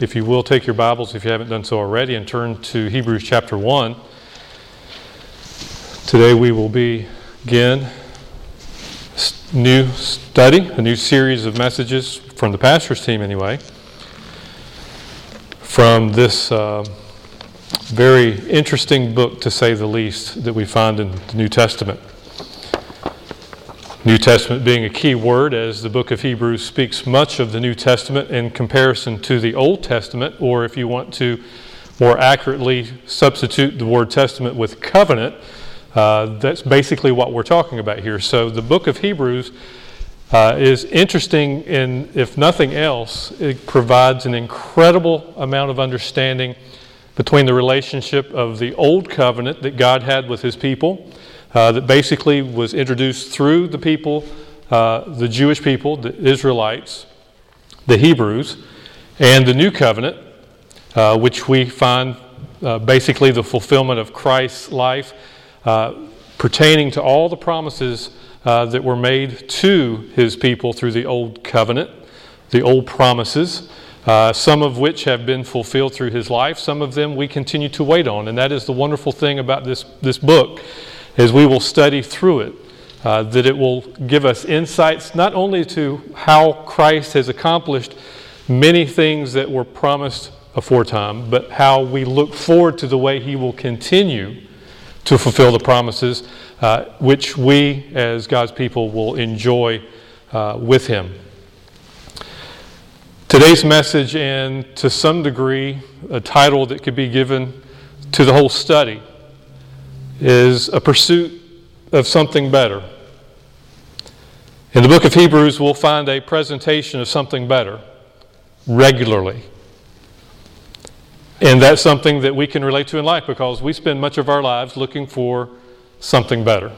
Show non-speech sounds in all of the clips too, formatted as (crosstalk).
If you will take your Bibles, if you haven't done so already, and turn to Hebrews chapter 1. Today we will begin a new study, a new series of messages from the pastor's team, anyway, from this uh, very interesting book, to say the least, that we find in the New Testament. New Testament being a key word, as the book of Hebrews speaks much of the New Testament in comparison to the Old Testament, or if you want to more accurately substitute the word testament with covenant, uh, that's basically what we're talking about here. So the book of Hebrews uh, is interesting in, if nothing else, it provides an incredible amount of understanding between the relationship of the old covenant that God had with his people uh, that basically was introduced through the people, uh, the Jewish people, the Israelites, the Hebrews, and the New Covenant, uh, which we find uh, basically the fulfillment of Christ's life uh, pertaining to all the promises that were made to his people through the Old Covenant, the old promises. Uh, some of which have been fulfilled through his life, some of them we continue to wait on. And that is the wonderful thing about this, this book as we will study through it, uh, that it will give us insights not only to how Christ has accomplished many things that were promised aforetime, but how we look forward to the way He will continue to fulfill the promises, uh, which we as God's people will enjoy uh, with Him. Today's message, and to some degree, a title that could be given to the whole study is a pursuit of something better. In the book of Hebrews, we'll find a presentation of something better regularly. And that's something that we can relate to in life because we spend much of our lives looking for something better.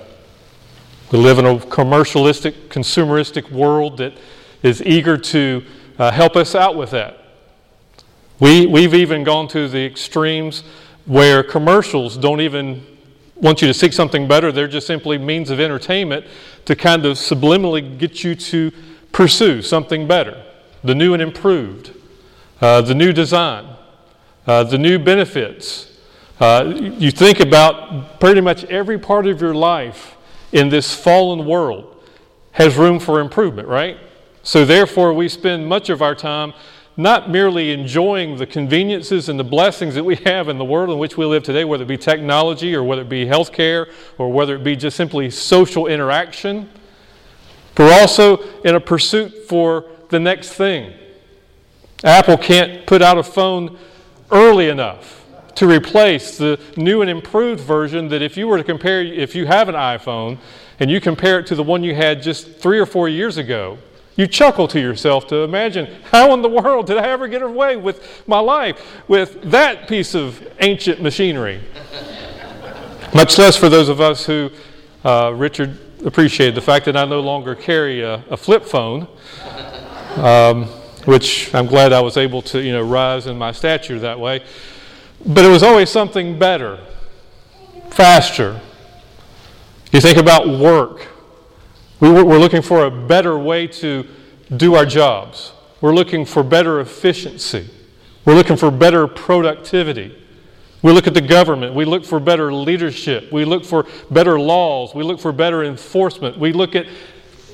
We live in a commercialistic, consumeristic world that is eager to uh, help us out with that. We, we've even gone to the extremes where commercials don't even want you to seek something better. They're just simply means of entertainment to kind of subliminally get you to pursue something better, the new and improved, uh, the new design, uh, the new benefits. Uh, you think about pretty much every part of your life in this fallen world has room for improvement, right? So, therefore, we spend much of our time not merely enjoying the conveniences and the blessings that we have in the world in which we live today, whether it be technology or whether it be healthcare or whether it be just simply social interaction, but also in a pursuit for the next thing. Apple can't put out a phone early enough to replace the new and improved version that if you were to compare, if you have an iPhone and you compare it to the one you had just three or four years ago, you chuckle to yourself to imagine how in the world did I ever get away with my life with that piece of ancient machinery? Much less for those of us who, uh, Richard appreciated the fact that I no longer carry a, a flip phone, um, which I'm glad I was able to, you know, rise in my stature that way. But it was always something better, faster. You think about work we, are looking for a better way to do our jobs. We're looking for better efficiency. We're looking for better productivity. We look at the government. We look for better leadership. We look for better laws. We look for better enforcement. We look at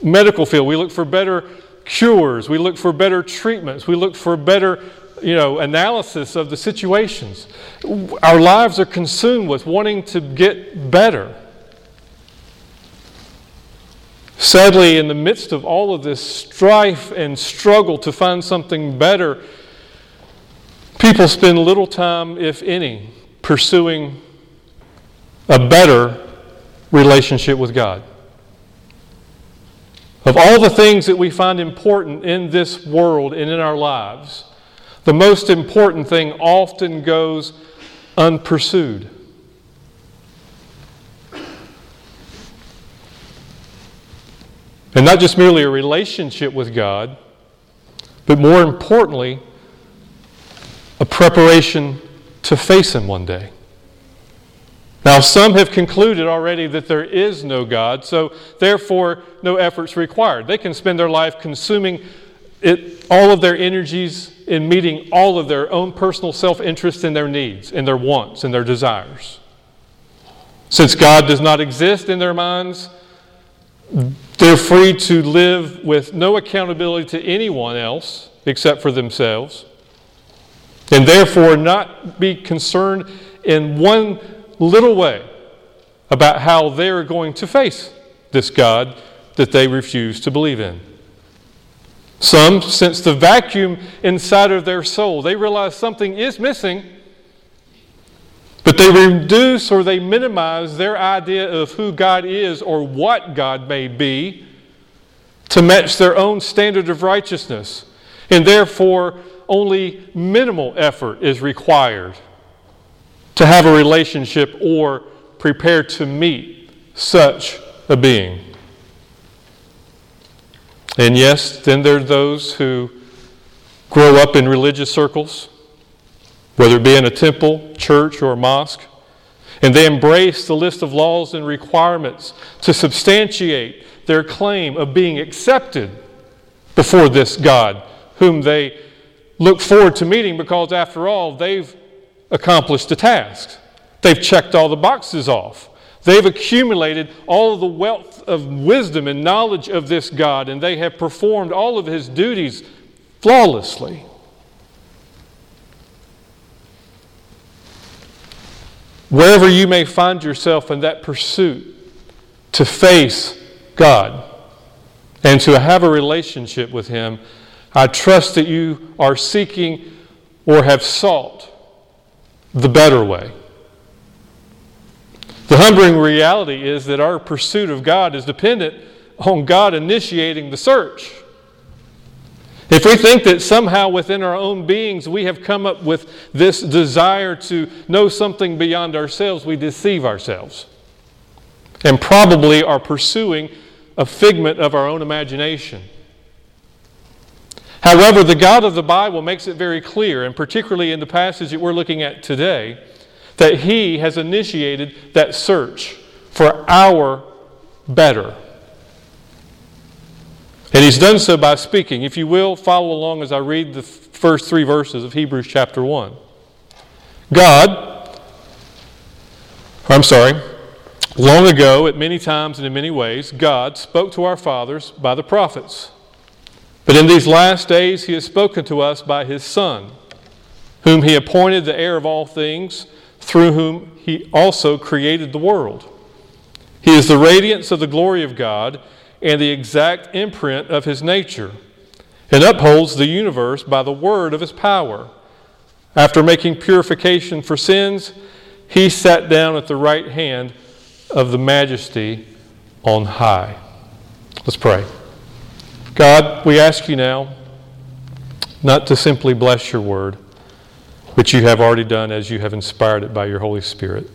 medical field. We look for better cures. We look for better treatments. We look for better you know, analysis of the situations. Our lives are consumed with wanting to get better. Sadly, in the midst of all of this strife and struggle to find something better, people spend little time, if any, pursuing a better relationship with God. Of all the things that we find important in this world and in our lives, the most important thing often goes unpursued. And not just merely a relationship with God, but more importantly, a preparation to face Him one day. Now, some have concluded already that there is no God, so therefore, no efforts required. They can spend their life consuming it, all of their energies in meeting all of their own personal self interest and their needs, and their wants, and their desires. Since God does not exist in their minds, they're free to live with no accountability to anyone else except for themselves, and therefore not be concerned in one little way about how they're going to face this God that they refuse to believe in. Some sense the vacuum inside of their soul. They realize something is missing, but they reduce or they minimize their idea of who God is or what God may be to match their own standard of righteousness. And therefore, only minimal effort is required to have a relationship or prepare to meet such a being. And yes, then there are those who grow up in religious circles, whether it be in a temple, church, or mosque, and they embrace the list of laws and requirements to substantiate their claim of being accepted before this God, whom they look forward to meeting because, after all, they've accomplished the task. They've checked all the boxes off. They've accumulated all the wealth of wisdom and knowledge of this God, and they have performed all of his duties flawlessly. Wherever you may find yourself in that pursuit to face God and to have a relationship with Him, I trust that you are seeking or have sought the better way. The humbling reality is that our pursuit of God is dependent on God initiating the search. If we think that somehow within our own beings we have come up with this desire to know something beyond ourselves, we deceive ourselves and probably are pursuing a figment of our own imagination. However, the God of the Bible makes it very clear, and particularly in the passage that we're looking at today, that He has initiated that search for our better. And He's done so by speaking. If you will, follow along as I read the first three verses of Hebrews chapter 1. God, I'm sorry, long ago, at many times and in many ways, God spoke to our fathers by the prophets. But in these last days, He has spoken to us by His Son, whom He appointed the heir of all things through whom he also created the world. He is the radiance of the glory of God and the exact imprint of his nature, and upholds the universe by the word of his power. After making purification for sins, he sat down at the right hand of the majesty on high. Let's pray. God, we ask you now not to simply bless your word which you have already done as you have inspired it by your Holy Spirit.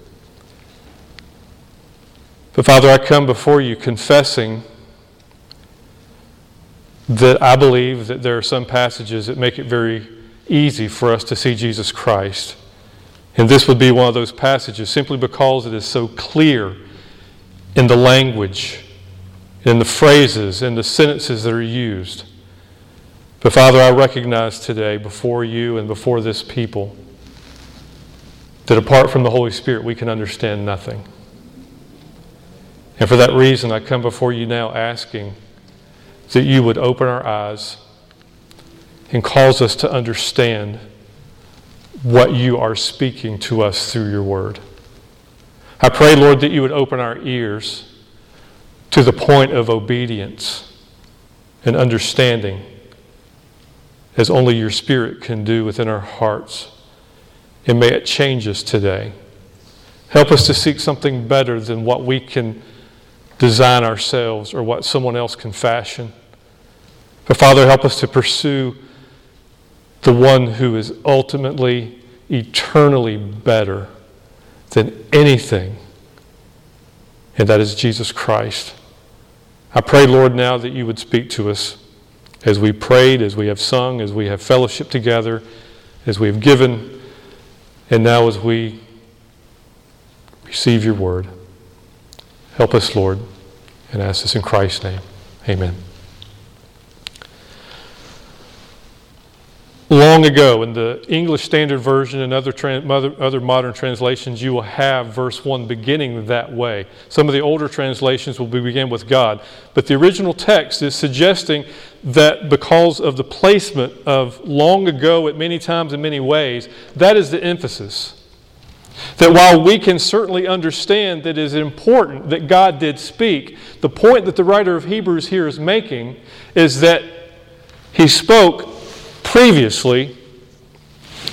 But Father, I come before you confessing that I believe that there are some passages that make it very easy for us to see Jesus Christ. And this would be one of those passages simply because it is so clear in the language, in the phrases, in the sentences that are used. But Father, I recognize today before you and before this people that apart from the Holy Spirit, we can understand nothing. And for that reason, I come before you now asking that you would open our eyes and cause us to understand what you are speaking to us through your word. I pray, Lord, that you would open our ears to the point of obedience and understanding as only your Spirit can do within our hearts. And may it change us today. Help us to seek something better than what we can design ourselves or what someone else can fashion. But Father, help us to pursue the one who is ultimately, eternally better than anything, and that is Jesus Christ. I pray, Lord, now that you would speak to us as we prayed, as we have sung, as we have fellowship together, as we have given, and now as we receive your word. Help us, Lord, and ask this in Christ's name. Amen. long ago in the English Standard Version and other, other modern translations, you will have verse 1 beginning that way. Some of the older translations will begin with God. But the original text is suggesting that because of the placement of long ago at many times in many ways, that is the emphasis. That while we can certainly understand that it is important that God did speak, the point that the writer of Hebrews here is making is that he spoke previously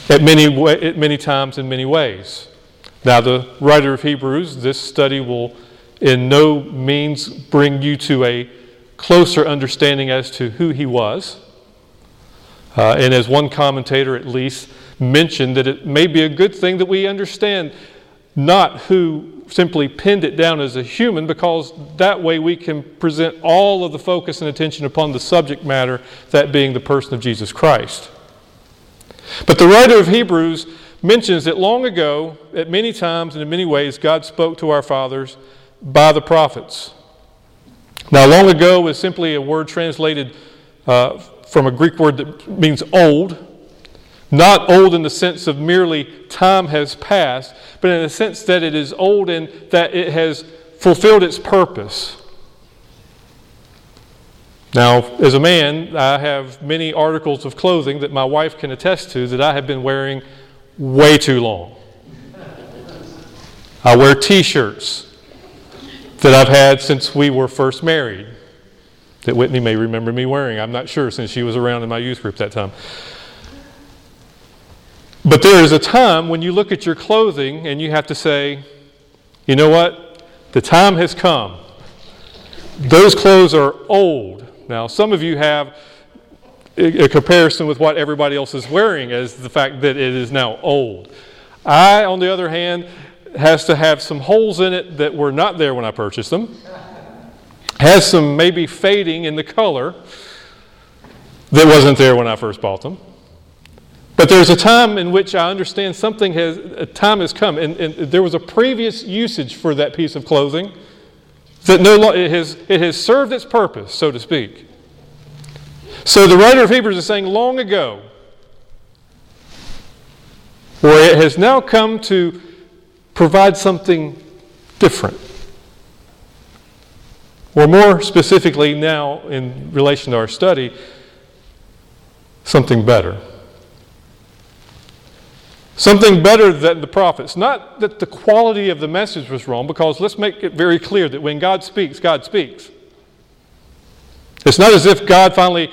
at many, at many times in many ways. Now, the writer of Hebrews, this study will in no means bring you to a closer understanding as to who he was. Uh, and as one commentator at least mentioned, that it may be a good thing that we understand not who simply pinned it down as a human, because that way we can present all of the focus and attention upon the subject matter, that being the person of Jesus Christ. But the writer of Hebrews mentions that long ago, at many times and in many ways, God spoke to our fathers by the prophets. Now, long ago is simply a word translated uh, from a Greek word that means old. Not old in the sense of merely time has passed, but in the sense that it is old and that it has fulfilled its purpose. Now, as a man, I have many articles of clothing that my wife can attest to that I have been wearing way too long. I wear t shirts that I've had since we were first married, that Whitney may remember me wearing. I'm not sure since she was around in my youth group that time. But there is a time when you look at your clothing and you have to say, you know what? The time has come. Those clothes are old. Now, some of you have a comparison with what everybody else is wearing as the fact that it is now old. I, on the other hand, has to have some holes in it that were not there when I purchased them. Has some maybe fading in the color that wasn't there when I first bought them. But there's a time in which I understand something has, a time has come, and, and there was a previous usage for that piece of clothing that no it has, it has served its purpose, so to speak. So the writer of Hebrews is saying long ago, or it has now come to provide something different. Or more specifically, now in relation to our study, something better. Something better than the prophets. Not that the quality of the message was wrong, because let's make it very clear that when God speaks, God speaks. It's not as if God finally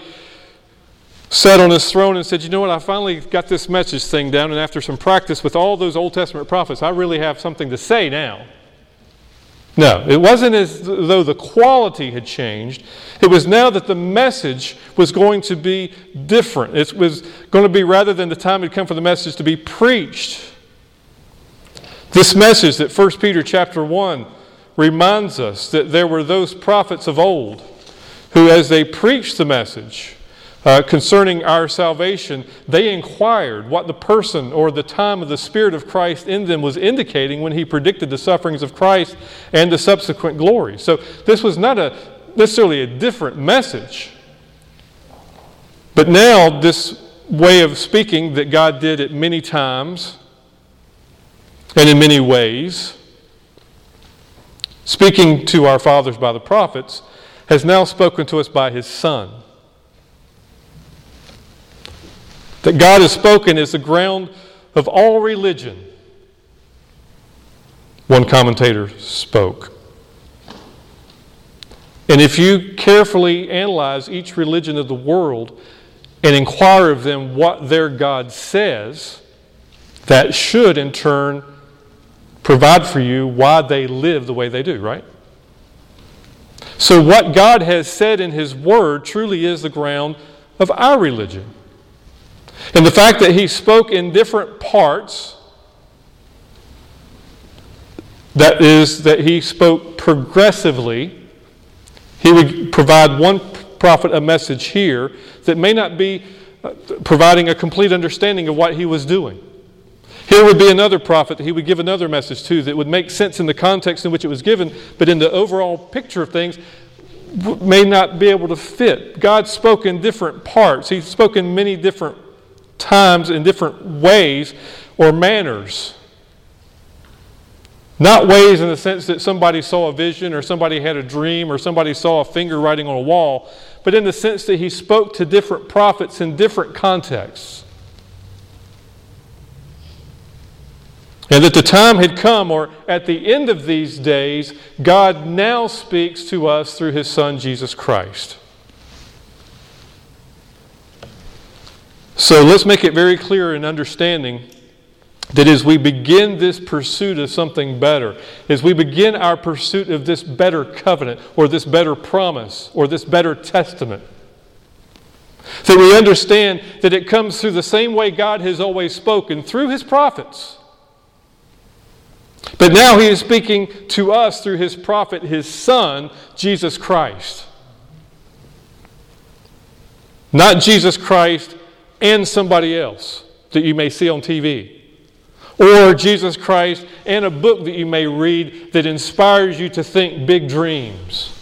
sat on his throne and said, You know what? I finally got this message thing down, and after some practice with all those Old Testament prophets, I really have something to say now. No, it wasn't as though the quality had changed. It was now that the message was going to be different. It was going to be, rather than the time had come for the message to be preached, this message that 1 Peter chapter 1 reminds us that there were those prophets of old who, as they preached the message, uh, concerning our salvation, they inquired what the person or the time of the Spirit of Christ in them was indicating when he predicted the sufferings of Christ and the subsequent glory. So this was not a, necessarily a different message. But now, this way of speaking that God did at many times and in many ways, speaking to our fathers by the prophets, has now spoken to us by his Son. That God has spoken is the ground of all religion. One commentator spoke. And if you carefully analyze each religion of the world and inquire of them what their God says, that should in turn provide for you why they live the way they do, right? So, what God has said in His Word truly is the ground of our religion. And the fact that he spoke in different parts, that is, that he spoke progressively, he would provide one prophet a message here that may not be uh, providing a complete understanding of what he was doing. Here would be another prophet that he would give another message to that would make sense in the context in which it was given, but in the overall picture of things, may not be able to fit. God spoke in different parts, He spoke in many different times in different ways or manners. Not ways in the sense that somebody saw a vision or somebody had a dream or somebody saw a finger writing on a wall, but in the sense that he spoke to different prophets in different contexts. And that the time had come, or at the end of these days, God now speaks to us through his Son, Jesus Christ. So let's make it very clear in understanding that as we begin this pursuit of something better, as we begin our pursuit of this better covenant or this better promise or this better testament, that we understand that it comes through the same way God has always spoken through his prophets. But now he is speaking to us through his prophet, his son, Jesus Christ. Not Jesus Christ and somebody else that you may see on TV or Jesus Christ, and a book that you may read that inspires you to think big dreams.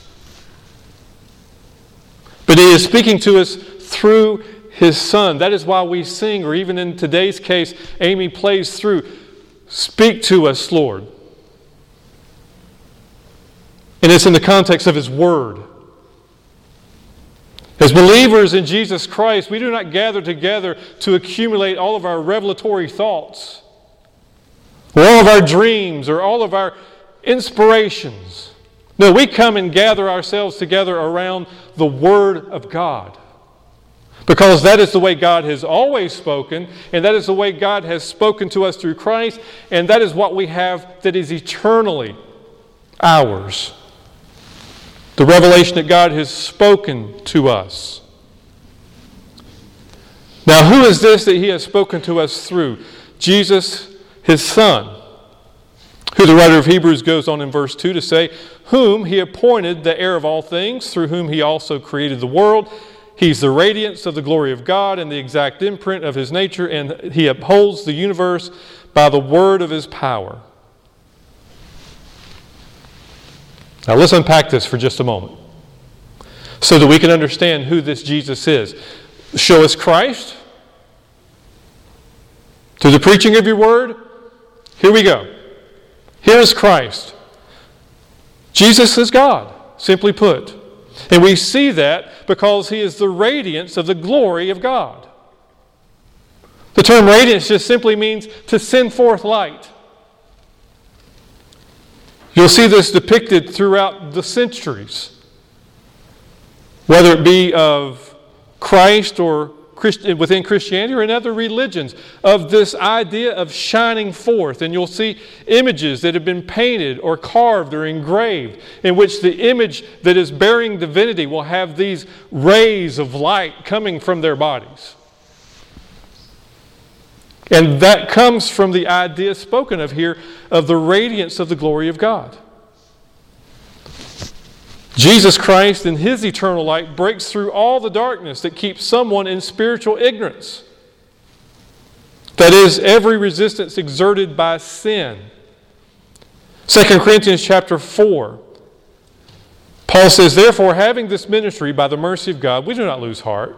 But He is speaking to us through His Son. That is why we sing, or even in today's case, Amy plays through Speak to us, Lord. And it's in the context of His Word. As believers in Jesus Christ, we do not gather together to accumulate all of our revelatory thoughts or all of our dreams or all of our inspirations. No, we come and gather ourselves together around the Word of God. Because that is the way God has always spoken, and that is the way God has spoken to us through Christ, and that is what we have that is eternally ours. The revelation that God has spoken to us. Now, who is this that He has spoken to us through? Jesus his Son, who the writer of Hebrews goes on in verse 2 to say, Whom he appointed the heir of all things, through whom he also created the world. He's the radiance of the glory of God and the exact imprint of his nature, and he upholds the universe by the word of his power. Now let's unpack this for just a moment so that we can understand who this Jesus is. Show us Christ through the preaching of your word here we go. Here's Christ. Jesus is God, simply put. And we see that because he is the radiance of the glory of God. The term radiance just simply means to send forth light. You'll see this depicted throughout the centuries, whether it be of Christ or within Christianity or in other religions of this idea of shining forth. And you'll see images that have been painted or carved or engraved in which the image that is bearing divinity will have these rays of light coming from their bodies. And that comes from the idea spoken of here of the radiance of the glory of God. Jesus Christ, in his eternal light, breaks through all the darkness that keeps someone in spiritual ignorance. That is, every resistance exerted by sin. 2 Corinthians chapter 4. Paul says, Therefore, having this ministry by the mercy of God, we do not lose heart.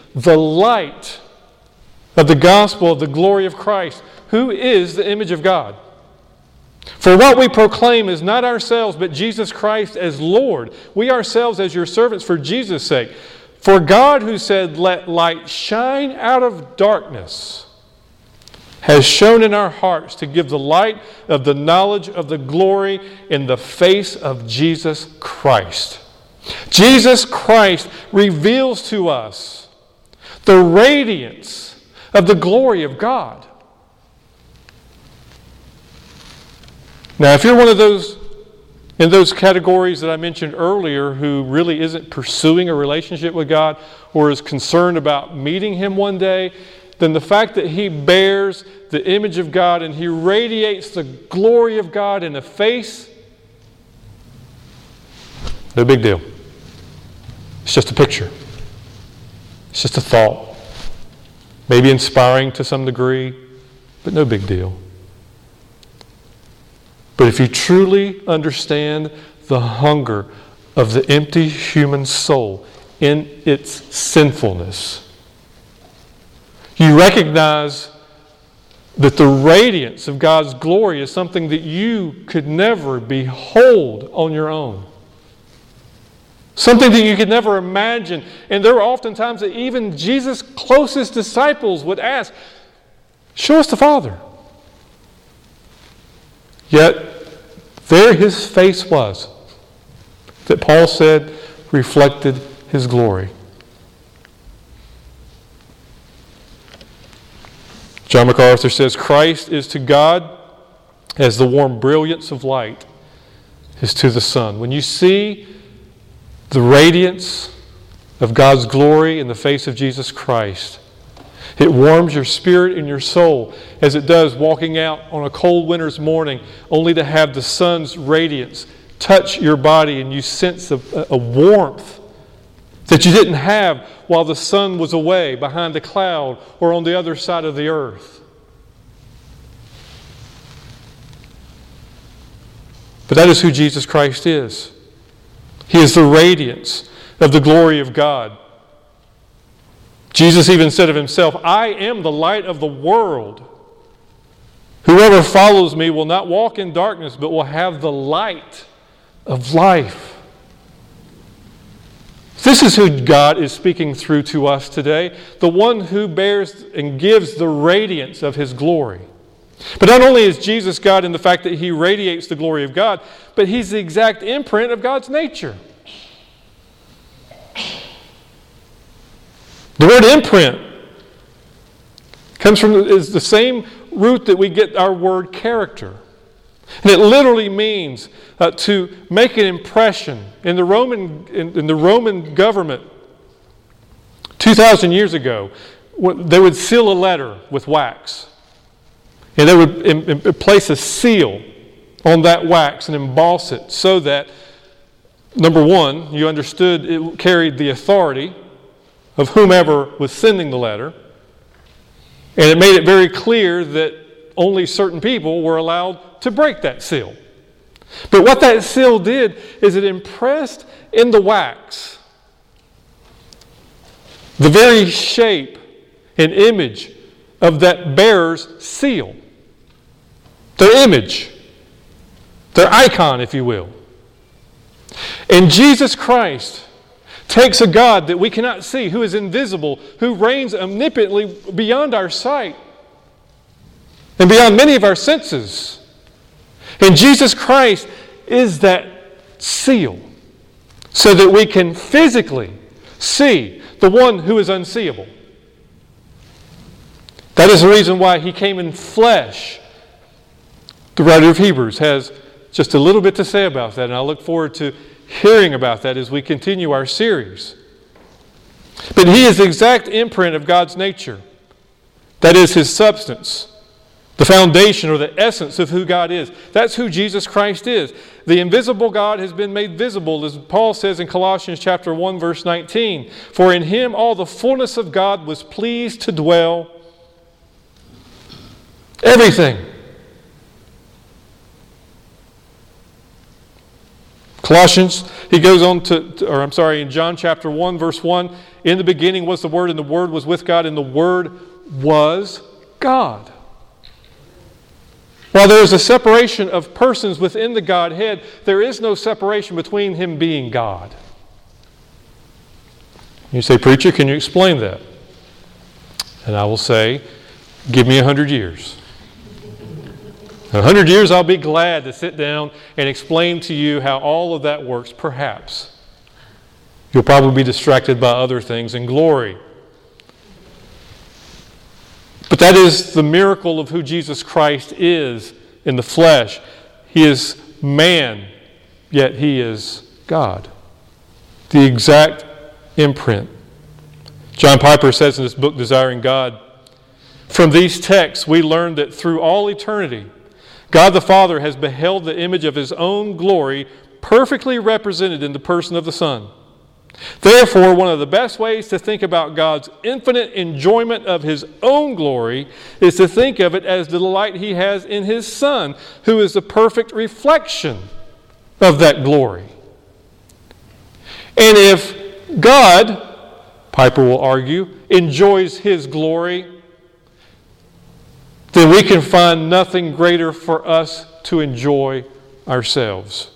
the light of the gospel of the glory of Christ, who is the image of God. For what we proclaim is not ourselves, but Jesus Christ as Lord. We ourselves as your servants for Jesus' sake. For God, who said, Let light shine out of darkness, has shown in our hearts to give the light of the knowledge of the glory in the face of Jesus Christ. Jesus Christ reveals to us the radiance of the glory of God. Now, if you're one of those in those categories that I mentioned earlier who really isn't pursuing a relationship with God or is concerned about meeting Him one day, then the fact that he bears the image of God and he radiates the glory of God in the face, no big deal. It's just a picture, it's just a thought. Maybe inspiring to some degree, but no big deal. But if you truly understand the hunger of the empty human soul in its sinfulness, you recognize that the radiance of God's glory is something that you could never behold on your own. Something that you could never imagine. And there were often times that even Jesus' closest disciples would ask, Show us the Father. Yet, there his face was, that Paul said reflected his glory. John MacArthur says Christ is to God as the warm brilliance of light is to the sun. When you see the radiance of God's glory in the face of Jesus Christ, it warms your spirit and your soul as it does walking out on a cold winter's morning, only to have the sun's radiance touch your body and you sense a, a warmth that you didn't have while the sun was away behind a cloud or on the other side of the earth. But that is who Jesus Christ is. He is the radiance of the glory of God. Jesus even said of himself, I am the light of the world. Whoever follows me will not walk in darkness, but will have the light of life. This is who God is speaking through to us today, the one who bears and gives the radiance of his glory. But not only is Jesus God in the fact that he radiates the glory of God, but he's the exact imprint of God's nature. The word imprint comes from is the same root that we get our word character. And it literally means uh, to make an impression. In the Roman, in, in the Roman government, 2,000 years ago, they would seal a letter with wax. And they would in, in, place a seal on that wax and emboss it so that, number one, you understood it carried the authority of whomever was sending the letter. And it made it very clear that only certain people were allowed to break that seal. But what that seal did is it impressed in the wax the very shape and image of that bearer's seal. Their image, their icon, if you will. And Jesus Christ takes a God that we cannot see, who is invisible, who reigns omnipotently beyond our sight and beyond many of our senses. And Jesus Christ is that seal so that we can physically see the one who is unseeable. That is the reason why he came in flesh. The writer of Hebrews has just a little bit to say about that, and I look forward to hearing about that as we continue our series. But he is the exact imprint of God's nature. That is his substance the foundation or the essence of who God is. That's who Jesus Christ is. The invisible God has been made visible, as Paul says in Colossians chapter 1, verse 19. For in him all the fullness of God was pleased to dwell. Everything. Colossians, he goes on to, or I'm sorry, in John chapter 1, verse 1, in the beginning was the Word, and the Word was with God, and the Word was God. While there is a separation of persons within the Godhead, there is no separation between Him being God. You say, Preacher, can you explain that? And I will say, Give me a hundred years. A hundred years, I'll be glad to sit down and explain to you how all of that works, perhaps. You'll probably be distracted by other things in glory. But that is the miracle of who Jesus Christ is in the flesh. He is man, yet he is God. The exact imprint. John Piper says in his book, Desiring God, From these texts, we learn that through all eternity, God the Father has beheld the image of his own glory perfectly represented in the person of the Son. Therefore, one of the best ways to think about God's infinite enjoyment of His own glory is to think of it as the delight He has in His Son, who is the perfect reflection of that glory. And if God, Piper will argue, enjoys His glory, then we can find nothing greater for us to enjoy ourselves.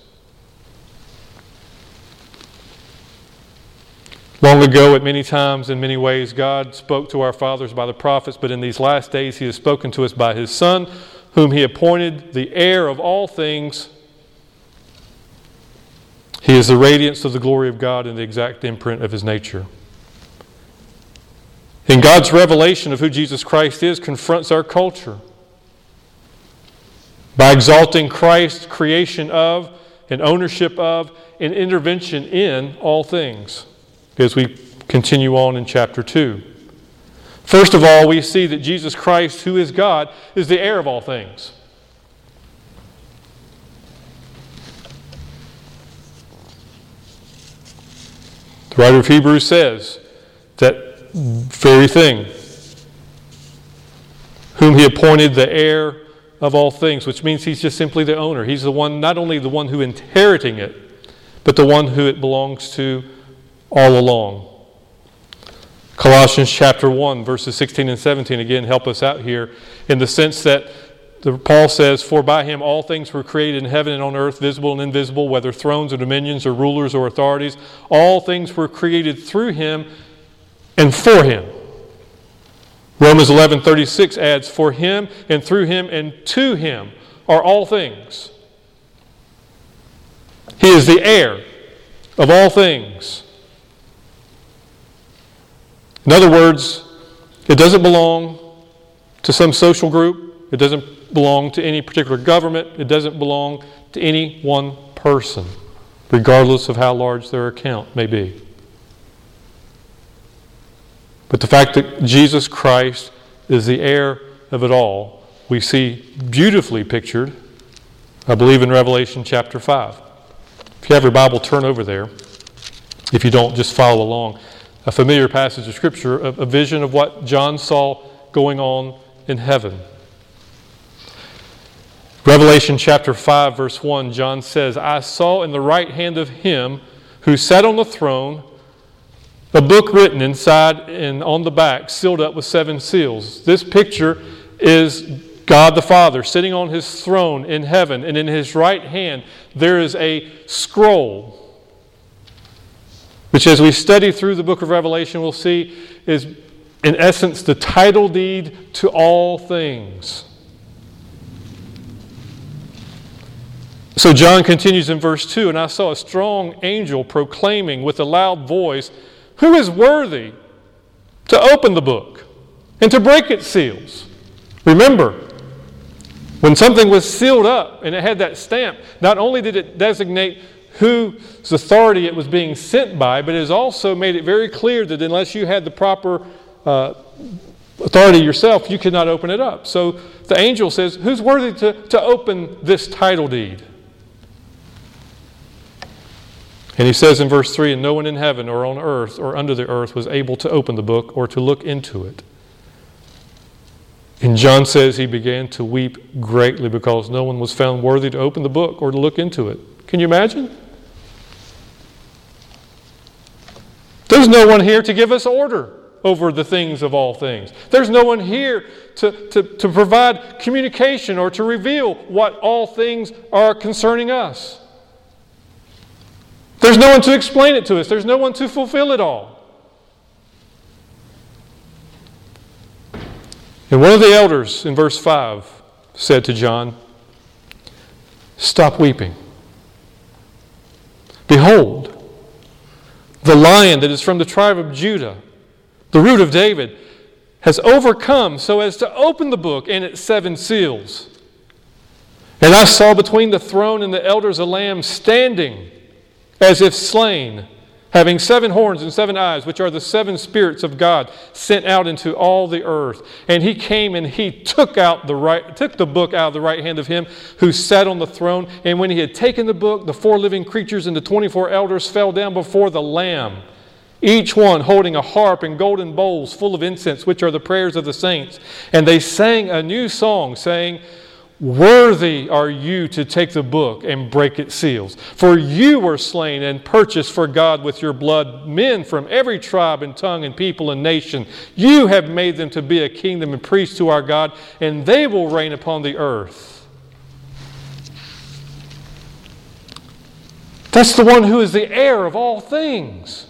Long ago, at many times, in many ways, God spoke to our fathers by the prophets, but in these last days, He has spoken to us by His Son, whom He appointed the heir of all things. He is the radiance of the glory of God and the exact imprint of His nature. And God's revelation of who Jesus Christ is confronts our culture. By exalting Christ's creation of and ownership of and intervention in all things as we continue on in chapter 2. First of all, we see that Jesus Christ, who is God, is the heir of all things. The writer of Hebrews says that very thing, whom he appointed the heir of all things, which means he's just simply the owner. He's the one, not only the one who inheriting it, but the one who it belongs to all along. Colossians chapter 1, verses 16 and 17 again help us out here in the sense that the, Paul says, For by him all things were created in heaven and on earth, visible and invisible, whether thrones or dominions or rulers or authorities. All things were created through him and for him. Romans 11:36 adds, For him and through him and to him are all things. He is the heir of all things. In other words, it doesn't belong to some social group, it doesn't belong to any particular government, it doesn't belong to any one person, regardless of how large their account may be. But the fact that Jesus Christ is the heir of it all, we see beautifully pictured, I believe, in Revelation chapter 5. If you have your Bible, turn over there. If you don't, just follow along a familiar passage of Scripture, a, a vision of what John saw going on in heaven. Revelation chapter 5, verse 1, John says, I saw in the right hand of him who sat on the throne a book written inside and on the back, sealed up with seven seals. This picture is God the Father sitting on his throne in heaven, and in his right hand there is a scroll which, as we study through the book of Revelation, we'll see is, in essence, the title deed to all things. So John continues in verse 2 And I saw a strong angel proclaiming with a loud voice, Who is worthy to open the book and to break its seals? Remember, when something was sealed up and it had that stamp, not only did it designate whose authority it was being sent by, but it has also made it very clear that unless you had the proper uh, authority yourself, you could not open it up. So the angel says, Who's worthy to, to open this title deed? And he says in verse 3 And no one in heaven or on earth or under the earth was able to open the book or to look into it. And John says he began to weep greatly because no one was found worthy to open the book or to look into it. Can you imagine? There's no one here to give us order over the things of all things. There's no one here to, to, to provide communication or to reveal what all things are concerning us. There's no one to explain it to us. There's no one to fulfill it all. And one of the elders in verse 5 said to John, Stop weeping. Behold, the lion that is from the tribe of Judah, the root of David, has overcome so as to open the book and its seven seals. And I saw between the throne and the elders a lamb standing as if slain, having seven horns and seven eyes, which are the seven spirits of God sent out into all the earth. And he came and he took out the right took the book out of the right hand of him who sat on the throne. And when he had taken the book, the four living creatures and the 24 elders fell down before the Lamb, each one holding a harp and golden bowls full of incense, which are the prayers of the saints. And they sang a new song, saying, Worthy are you to take the book and break its seals. For you were slain and purchased for God with your blood men from every tribe and tongue and people and nation. You have made them to be a kingdom and priests to our God, and they will reign upon the earth. That's the one who is the heir of all things.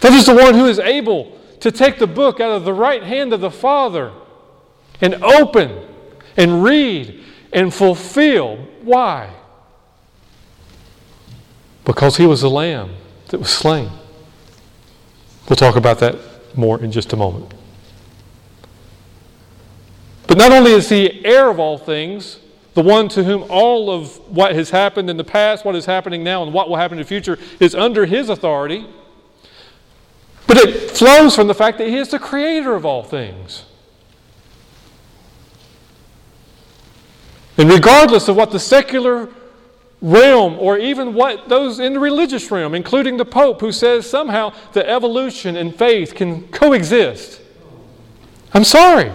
That is the one who is able to take the book out of the right hand of the Father and open and read and fulfill. Why? Because he was the lamb that was slain. We'll talk about that more in just a moment. But not only is he heir of all things, the one to whom all of what has happened in the past, what is happening now, and what will happen in the future is under his authority, but it flows from the fact that he is the creator of all things. And regardless of what the secular realm or even what those in the religious realm, including the Pope, who says somehow that evolution and faith can coexist. I'm sorry.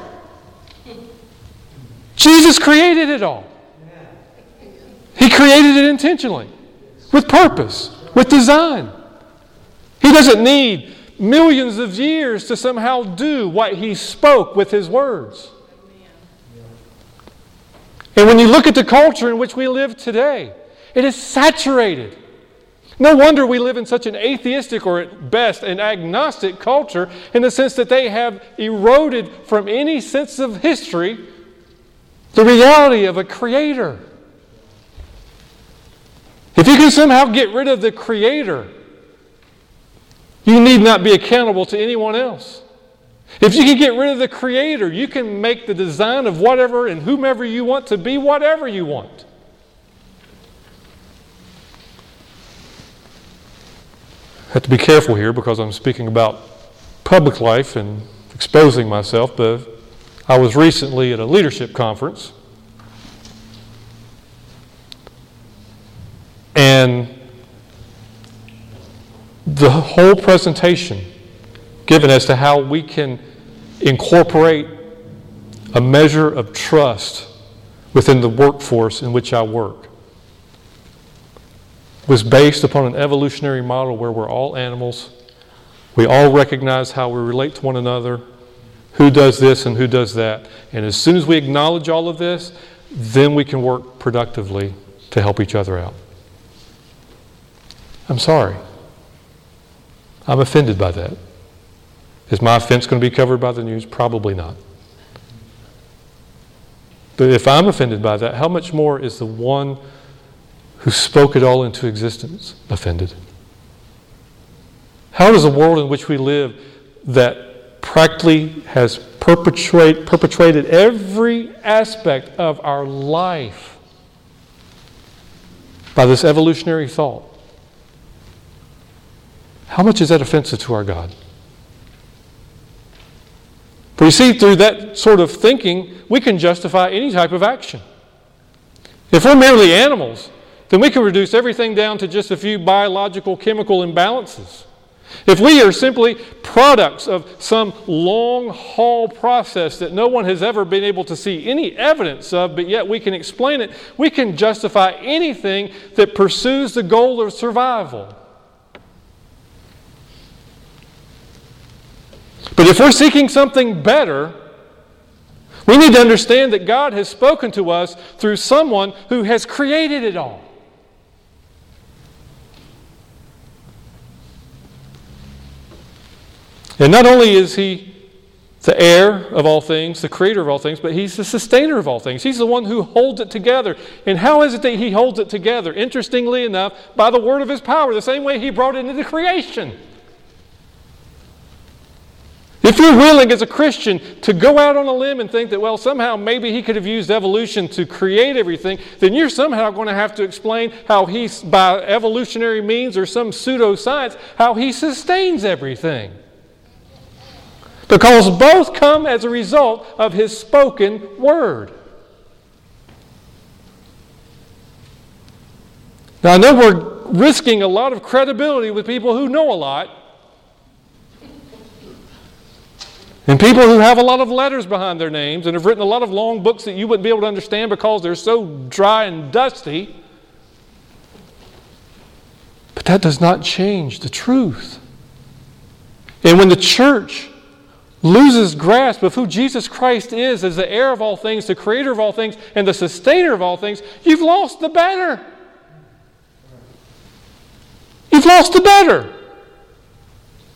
Jesus created it all. He created it intentionally, with purpose, with design. He doesn't need millions of years to somehow do what He spoke with His words. And when you look at the culture in which we live today, it is saturated. No wonder we live in such an atheistic or at best an agnostic culture in the sense that they have eroded from any sense of history the reality of a creator. If you can somehow get rid of the creator, you need not be accountable to anyone else. If you can get rid of the creator, you can make the design of whatever and whomever you want to be whatever you want. I have to be careful here because I'm speaking about public life and exposing myself, but I was recently at a leadership conference. And the whole presentation given as to how we can incorporate a measure of trust within the workforce in which I work was based upon an evolutionary model where we're all animals. We all recognize how we relate to one another, who does this and who does that. And as soon as we acknowledge all of this, then we can work productively to help each other out. I'm sorry. I'm offended by that. Is my offense going to be covered by the news? Probably not. But if I'm offended by that, how much more is the one who spoke it all into existence offended? How does the world in which we live that practically has perpetrate, perpetrated every aspect of our life by this evolutionary thought, how much is that offensive to our God? But you see, through that sort of thinking, we can justify any type of action. If we're merely animals, then we can reduce everything down to just a few biological chemical imbalances. If we are simply products of some long haul process that no one has ever been able to see any evidence of, but yet we can explain it, we can justify anything that pursues the goal of survival. But if we're seeking something better, we need to understand that God has spoken to us through someone who has created it all. And not only is He the heir of all things, the creator of all things, but He's the sustainer of all things. He's the one who holds it together. And how is it that He holds it together? Interestingly enough, by the word of His power, the same way He brought it into the creation. If you're willing as a Christian to go out on a limb and think that, well, somehow maybe he could have used evolution to create everything, then you're somehow going to have to explain how he, by evolutionary means or some pseudoscience, how he sustains everything. Because both come as a result of his spoken word. Now, I know we're risking a lot of credibility with people who know a lot And people who have a lot of letters behind their names and have written a lot of long books that you wouldn't be able to understand because they're so dry and dusty. But that does not change the truth. And when the church loses grasp of who Jesus Christ is as the heir of all things, the creator of all things, and the sustainer of all things, you've lost the better. You've lost the better.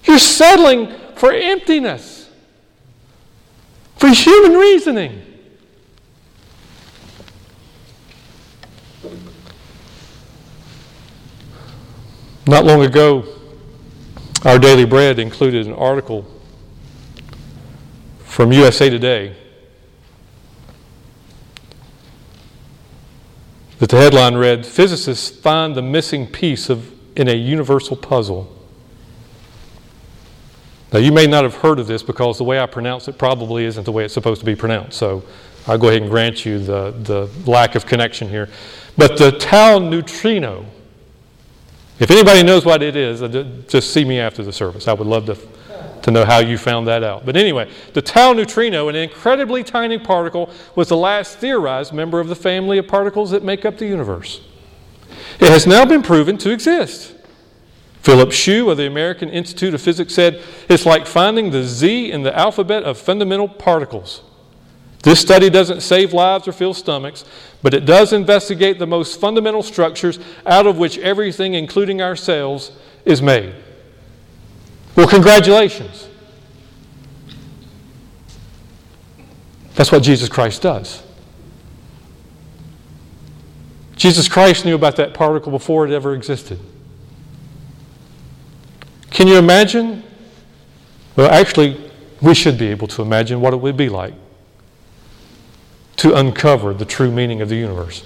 You're settling for emptiness for human reasoning. Not long ago, our daily bread included an article from USA Today that the headline read Physicists find the missing piece of, in a universal puzzle. Now, you may not have heard of this because the way I pronounce it probably isn't the way it's supposed to be pronounced. So I'll go ahead and grant you the, the lack of connection here. But the tau neutrino, if anybody knows what it is, uh, just see me after the service. I would love to, to know how you found that out. But anyway, the tau neutrino, an incredibly tiny particle, was the last theorized member of the family of particles that make up the universe. It has now been proven to exist. Philip Schewe of the American Institute of Physics said, It's like finding the Z in the alphabet of fundamental particles. This study doesn't save lives or fill stomachs, but it does investigate the most fundamental structures out of which everything, including ourselves, is made. Well, congratulations. That's what Jesus Christ does. Jesus Christ knew about that particle before it ever existed. Can you imagine? Well, actually, we should be able to imagine what it would be like to uncover the true meaning of the universe.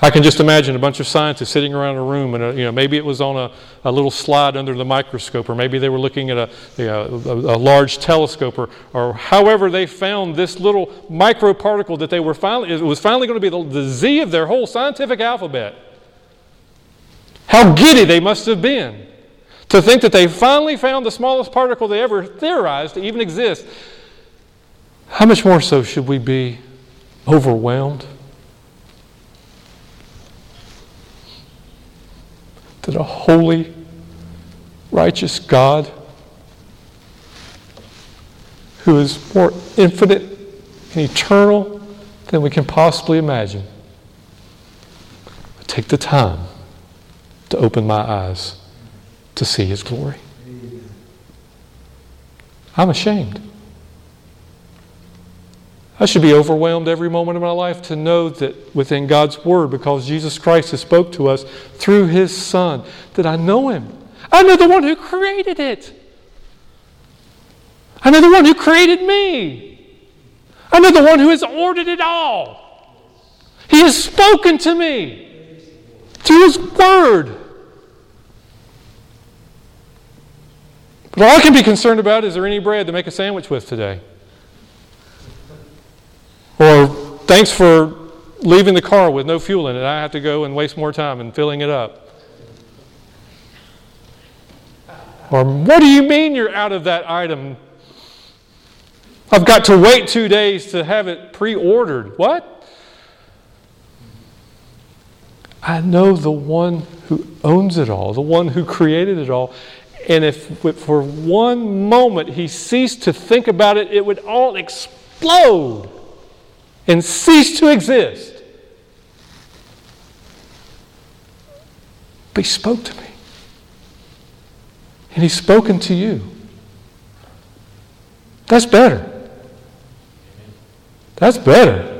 I can just imagine a bunch of scientists sitting around a room, and a, you know, maybe it was on a, a little slide under the microscope, or maybe they were looking at a, you know, a, a, large telescope, or, or however they found this little microparticle that they were finally, it was finally going to be the, the Z of their whole scientific alphabet. How giddy they must have been to think that they finally found the smallest particle they ever theorized to even exist. How much more so should we be overwhelmed? That a holy, righteous God who is more infinite and eternal than we can possibly imagine take the time to open my eyes to see His glory. I'm ashamed. I should be overwhelmed every moment of my life to know that within God's Word, because Jesus Christ has spoke to us through His Son, that I know Him. I know the one who created it. I know the one who created me. I know the one who has ordered it all. He has spoken to me through His Word. But all I can be concerned about is there any bread to make a sandwich with today? Or thanks for leaving the car with no fuel in it. I have to go and waste more time in filling it up. Or what do you mean you're out of that item? I've got to wait two days to have it pre ordered. What? I know the one who owns it all, the one who created it all, and if for one moment he ceased to think about it, it would all explode and cease to exist. But he spoke to me. And he's spoken to you. That's better. That's better.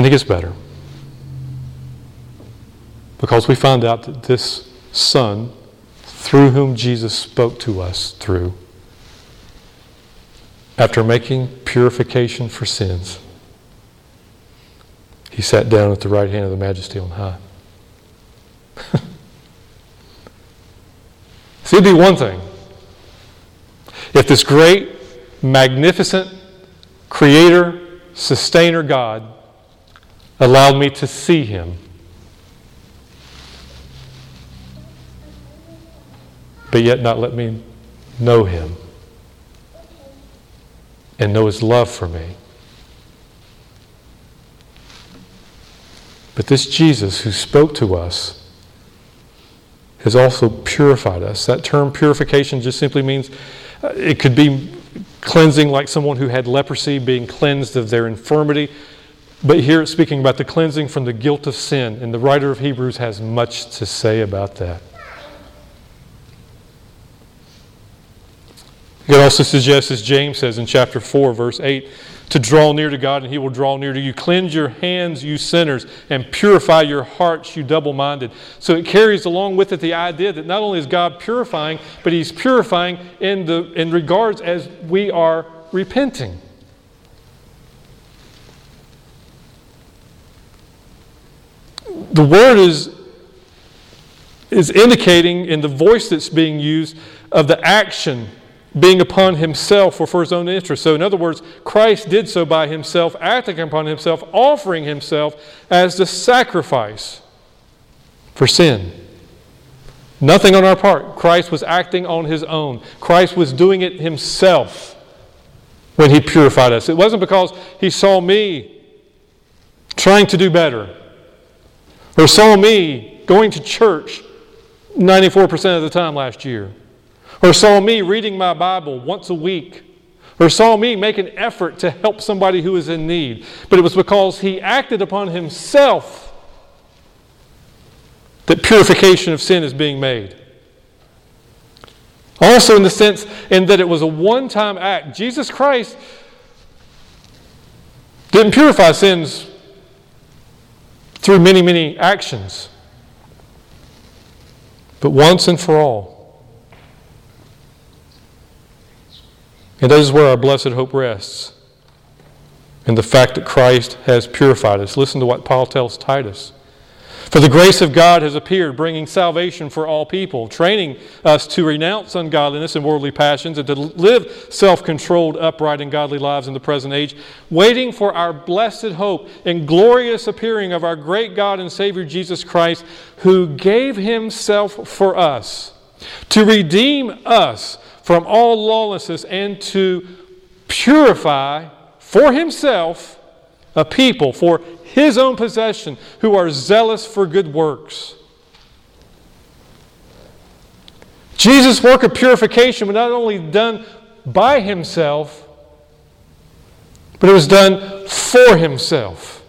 And it gets better. Because we find out that this Son, through whom Jesus spoke to us through, after making purification for sins, he sat down at the right hand of the majesty on high. (laughs) See, it'd be one thing if this great, magnificent creator, sustainer God allowed me to see him. But yet not let me know him and know his love for me. But this Jesus who spoke to us has also purified us. That term purification just simply means uh, it could be cleansing like someone who had leprosy, being cleansed of their infirmity. But here it's speaking about the cleansing from the guilt of sin, and the writer of Hebrews has much to say about that. It also suggests, as James says in chapter 4, verse 8, to draw near to God and he will draw near to you. Cleanse your hands, you sinners, and purify your hearts, you double minded. So it carries along with it the idea that not only is God purifying, but he's purifying in, the, in regards as we are repenting. The word is, is indicating in the voice that's being used of the action being upon himself or for his own interest. So, in other words, Christ did so by himself, acting upon himself, offering himself as the sacrifice for sin. Nothing on our part. Christ was acting on his own. Christ was doing it himself when he purified us. It wasn't because he saw me trying to do better or saw me going to church 94% of the time last year or saw me reading my Bible once a week, or saw me make an effort to help somebody who is in need. But it was because he acted upon himself that purification of sin is being made. Also, in the sense in that it was a one time act. Jesus Christ didn't purify sins through many, many actions, but once and for all. And that is where our blessed hope rests in the fact that Christ has purified us. Listen to what Paul tells Titus. For the grace of God has appeared, bringing salvation for all people, training us to renounce ungodliness and worldly passions, and to live self controlled, upright, and godly lives in the present age, waiting for our blessed hope and glorious appearing of our great God and Savior Jesus Christ, who gave himself for us to redeem us from all lawlessness and to purify for himself a people for his own possession who are zealous for good works. Jesus' work of purification was not only done by himself, but it was done for himself.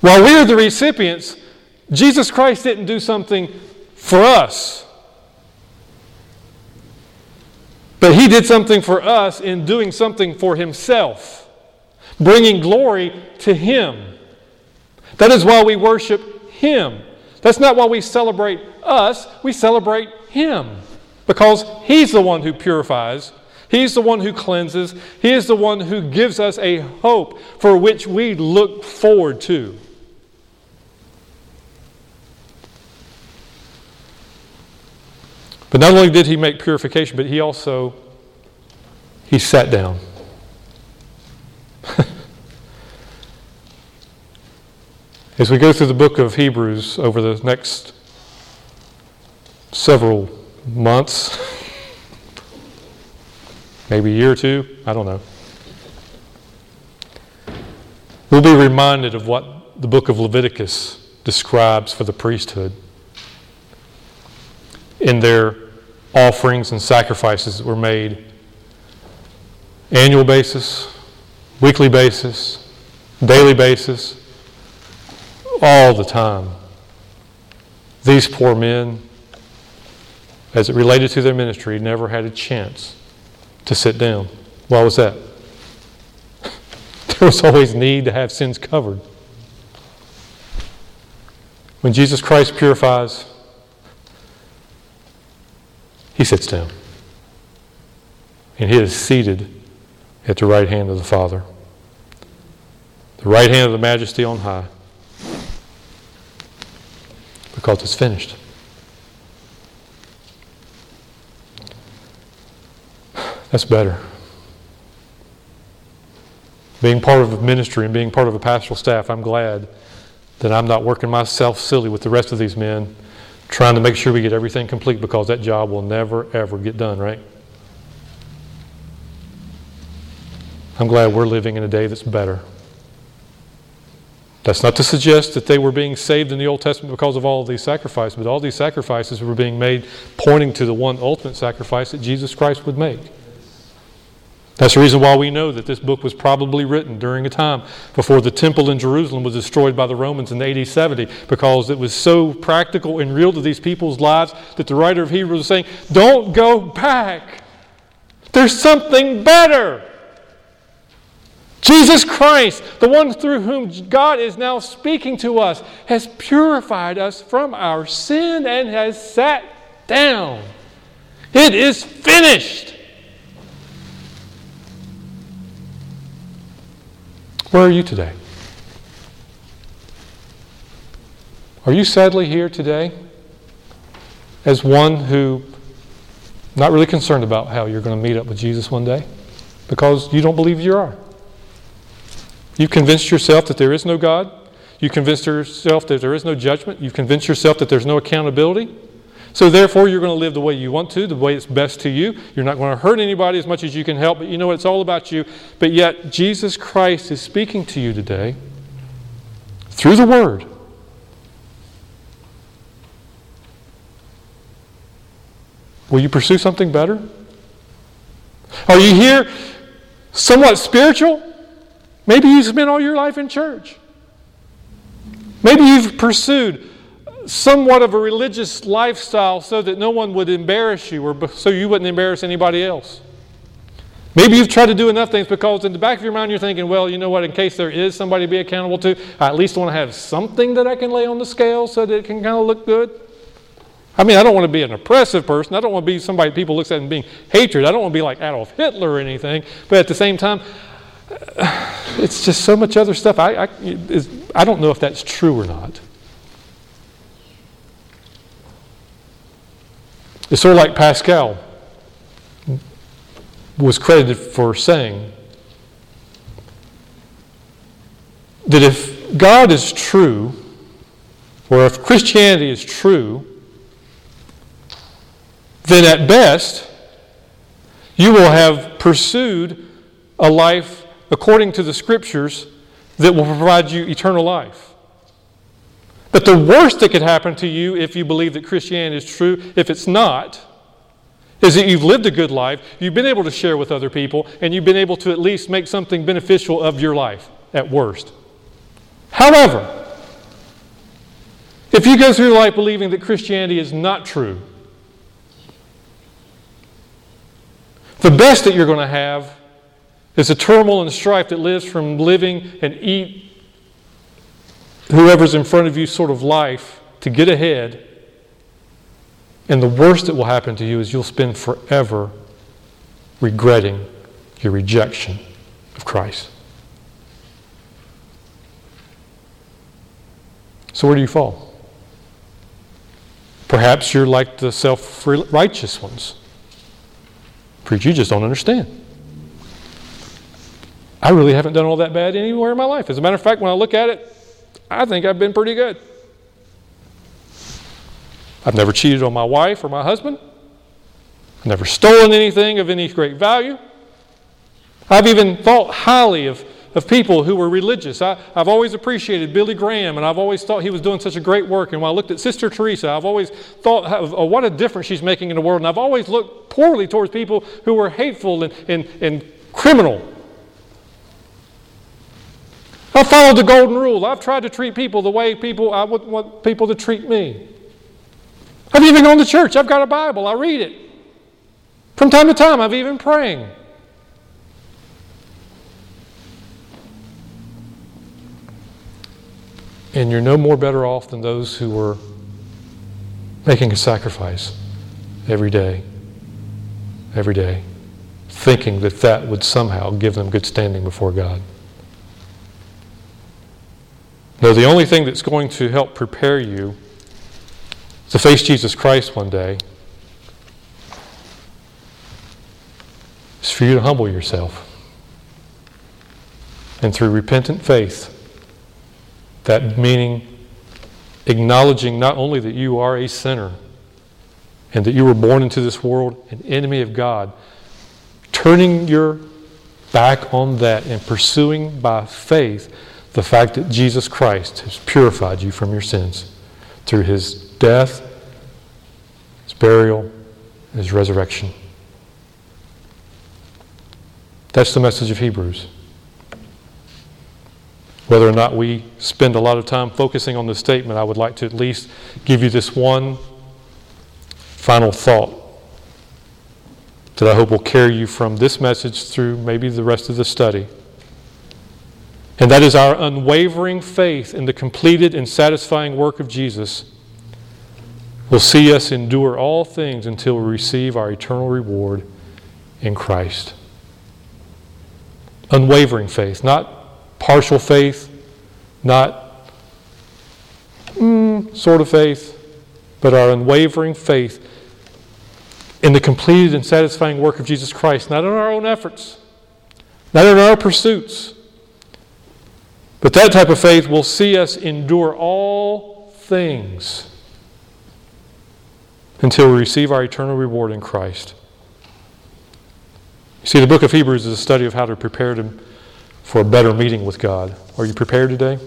While we are the recipients, Jesus Christ didn't do something for us. But he did something for us in doing something for himself, bringing glory to him. That is why we worship him. That's not why we celebrate us, we celebrate him. Because he's the one who purifies, he's the one who cleanses, he is the one who gives us a hope for which we look forward to. But not only did he make purification, but he also he sat down. As we go through the book of Hebrews over the next several months, maybe a year or two, I don't know. We'll be reminded of what the book of Leviticus describes for the priesthood in their offerings and sacrifices that were made annual basis, weekly basis, daily basis, all the time. These poor men, as it related to their ministry, never had a chance to sit down. Why was that? (laughs) there was always need to have sins covered. When Jesus Christ purifies, he sits down. And he is seated at the right hand of the Father, the right hand of the majesty on high, because it's finished. That's better. Being part of a ministry and being part of a pastoral staff, I'm glad that I'm not working myself silly with the rest of these men trying to make sure we get everything complete because that job will never, ever get done, right? I'm glad we're living in a day that's better. That's not to suggest that they were being saved in the Old Testament because of all of these sacrifices, but all these sacrifices were being made pointing to the one ultimate sacrifice that Jesus Christ would make. That's the reason why we know that this book was probably written during a time before the temple in Jerusalem was destroyed by the Romans in AD 70, because it was so practical and real to these people's lives that the writer of Hebrews was saying, Don't go back. There's something better. Jesus Christ, the one through whom God is now speaking to us, has purified us from our sin and has sat down. It is finished. Where are you today? Are you sadly here today as one who not really concerned about how you're going to meet up with Jesus one day because you don't believe you are? You've convinced yourself that there is no God. You've convinced yourself that there is no judgment. You've convinced yourself that there's no accountability. So, therefore, you're going to live the way you want to, the way it's best to you. You're not going to hurt anybody as much as you can help, but you know what it's all about you. But yet, Jesus Christ is speaking to you today through the Word. Will you pursue something better? Are you here somewhat spiritual? Maybe you've spent all your life in church. Maybe you've pursued somewhat of a religious lifestyle so that no one would embarrass you or so you wouldn't embarrass anybody else. Maybe you've tried to do enough things because in the back of your mind you're thinking, well, you know what, in case there is somebody to be accountable to, I at least want to have something that I can lay on the scale so that it can kind of look good. I mean, I don't want to be an oppressive person. I don't want to be somebody people look at and being hatred. I don't want to be like Adolf Hitler or anything. But at the same time, it's just so much other stuff. I, I, I don't know if that's true or not. It's sort of like Pascal was credited for saying that if God is true, or if Christianity is true, then at best you will have pursued a life according to the Scriptures that will provide you eternal life. But the worst that could happen to you if you believe that Christianity is true, if it's not, is that you've lived a good life, you've been able to share with other people, and you've been able to at least make something beneficial of your life, at worst. However, if you go through life believing that Christianity is not true, the best that you're going to have is a turmoil and strife that lives from living and eat whoever's in front of you sort of life to get ahead. And the worst that will happen to you is you'll spend forever regretting your rejection of Christ. So, where do you fall? Perhaps you're like the self righteous ones. Preach, you just don't understand. I really haven't done all that bad anywhere in my life. As a matter of fact, when I look at it, I think I've been pretty good. I've never cheated on my wife or my husband. I've never stolen anything of any great value. I've even thought highly of, of people who were religious. I, have always appreciated Billy Graham, and I've always thought he was doing such a great work. And when I looked at Sister Teresa, I've always thought of what a difference she's making in the world. And I've always looked poorly towards people who were hateful and, and, and criminal. I've followed the golden rule. I've tried to treat people the way people I would want people to treat me. I've even gone to church. I've got a Bible. I read it. From time to time, I've even praying. And you're no more better off than those who were making a sacrifice every day, every day, thinking that that would somehow give them good standing before God. No, the only thing that's going to help prepare you to face Jesus Christ one day is for you to humble yourself. And through repentant faith, that meaning acknowledging not only that you are a sinner and that you were born into this world an enemy of God, turning your back on that and pursuing by faith the fact that Jesus Christ has purified you from your sins through his death, his burial, his resurrection. That's the message of Hebrews. Whether or not we spend a lot of time focusing on this statement, I would like to at least give you this one final thought that I hope will carry you from this message through maybe the rest of the study. And that is our unwavering faith in the completed and satisfying work of Jesus will see us endure all things until we receive our eternal reward in Christ. Unwavering faith, not partial faith, not mm, sort of faith, but our unwavering faith in the completed and satisfying work of Jesus Christ, not in our own efforts, not in our pursuits but that type of faith will see us endure all things until we receive our eternal reward in Christ. You see, the book of Hebrews is a study of how to prepare to, for a better meeting with God. Are you prepared today?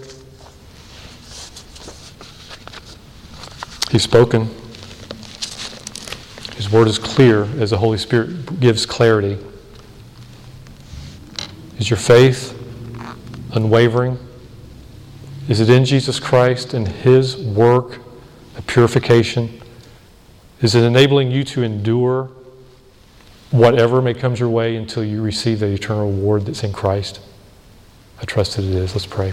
He's spoken. His word is clear as the Holy Spirit gives clarity. Is your faith unwavering? Is it in Jesus Christ and His work of purification? Is it enabling you to endure whatever may come your way until you receive the eternal reward that's in Christ? I trust that it is. Let's pray.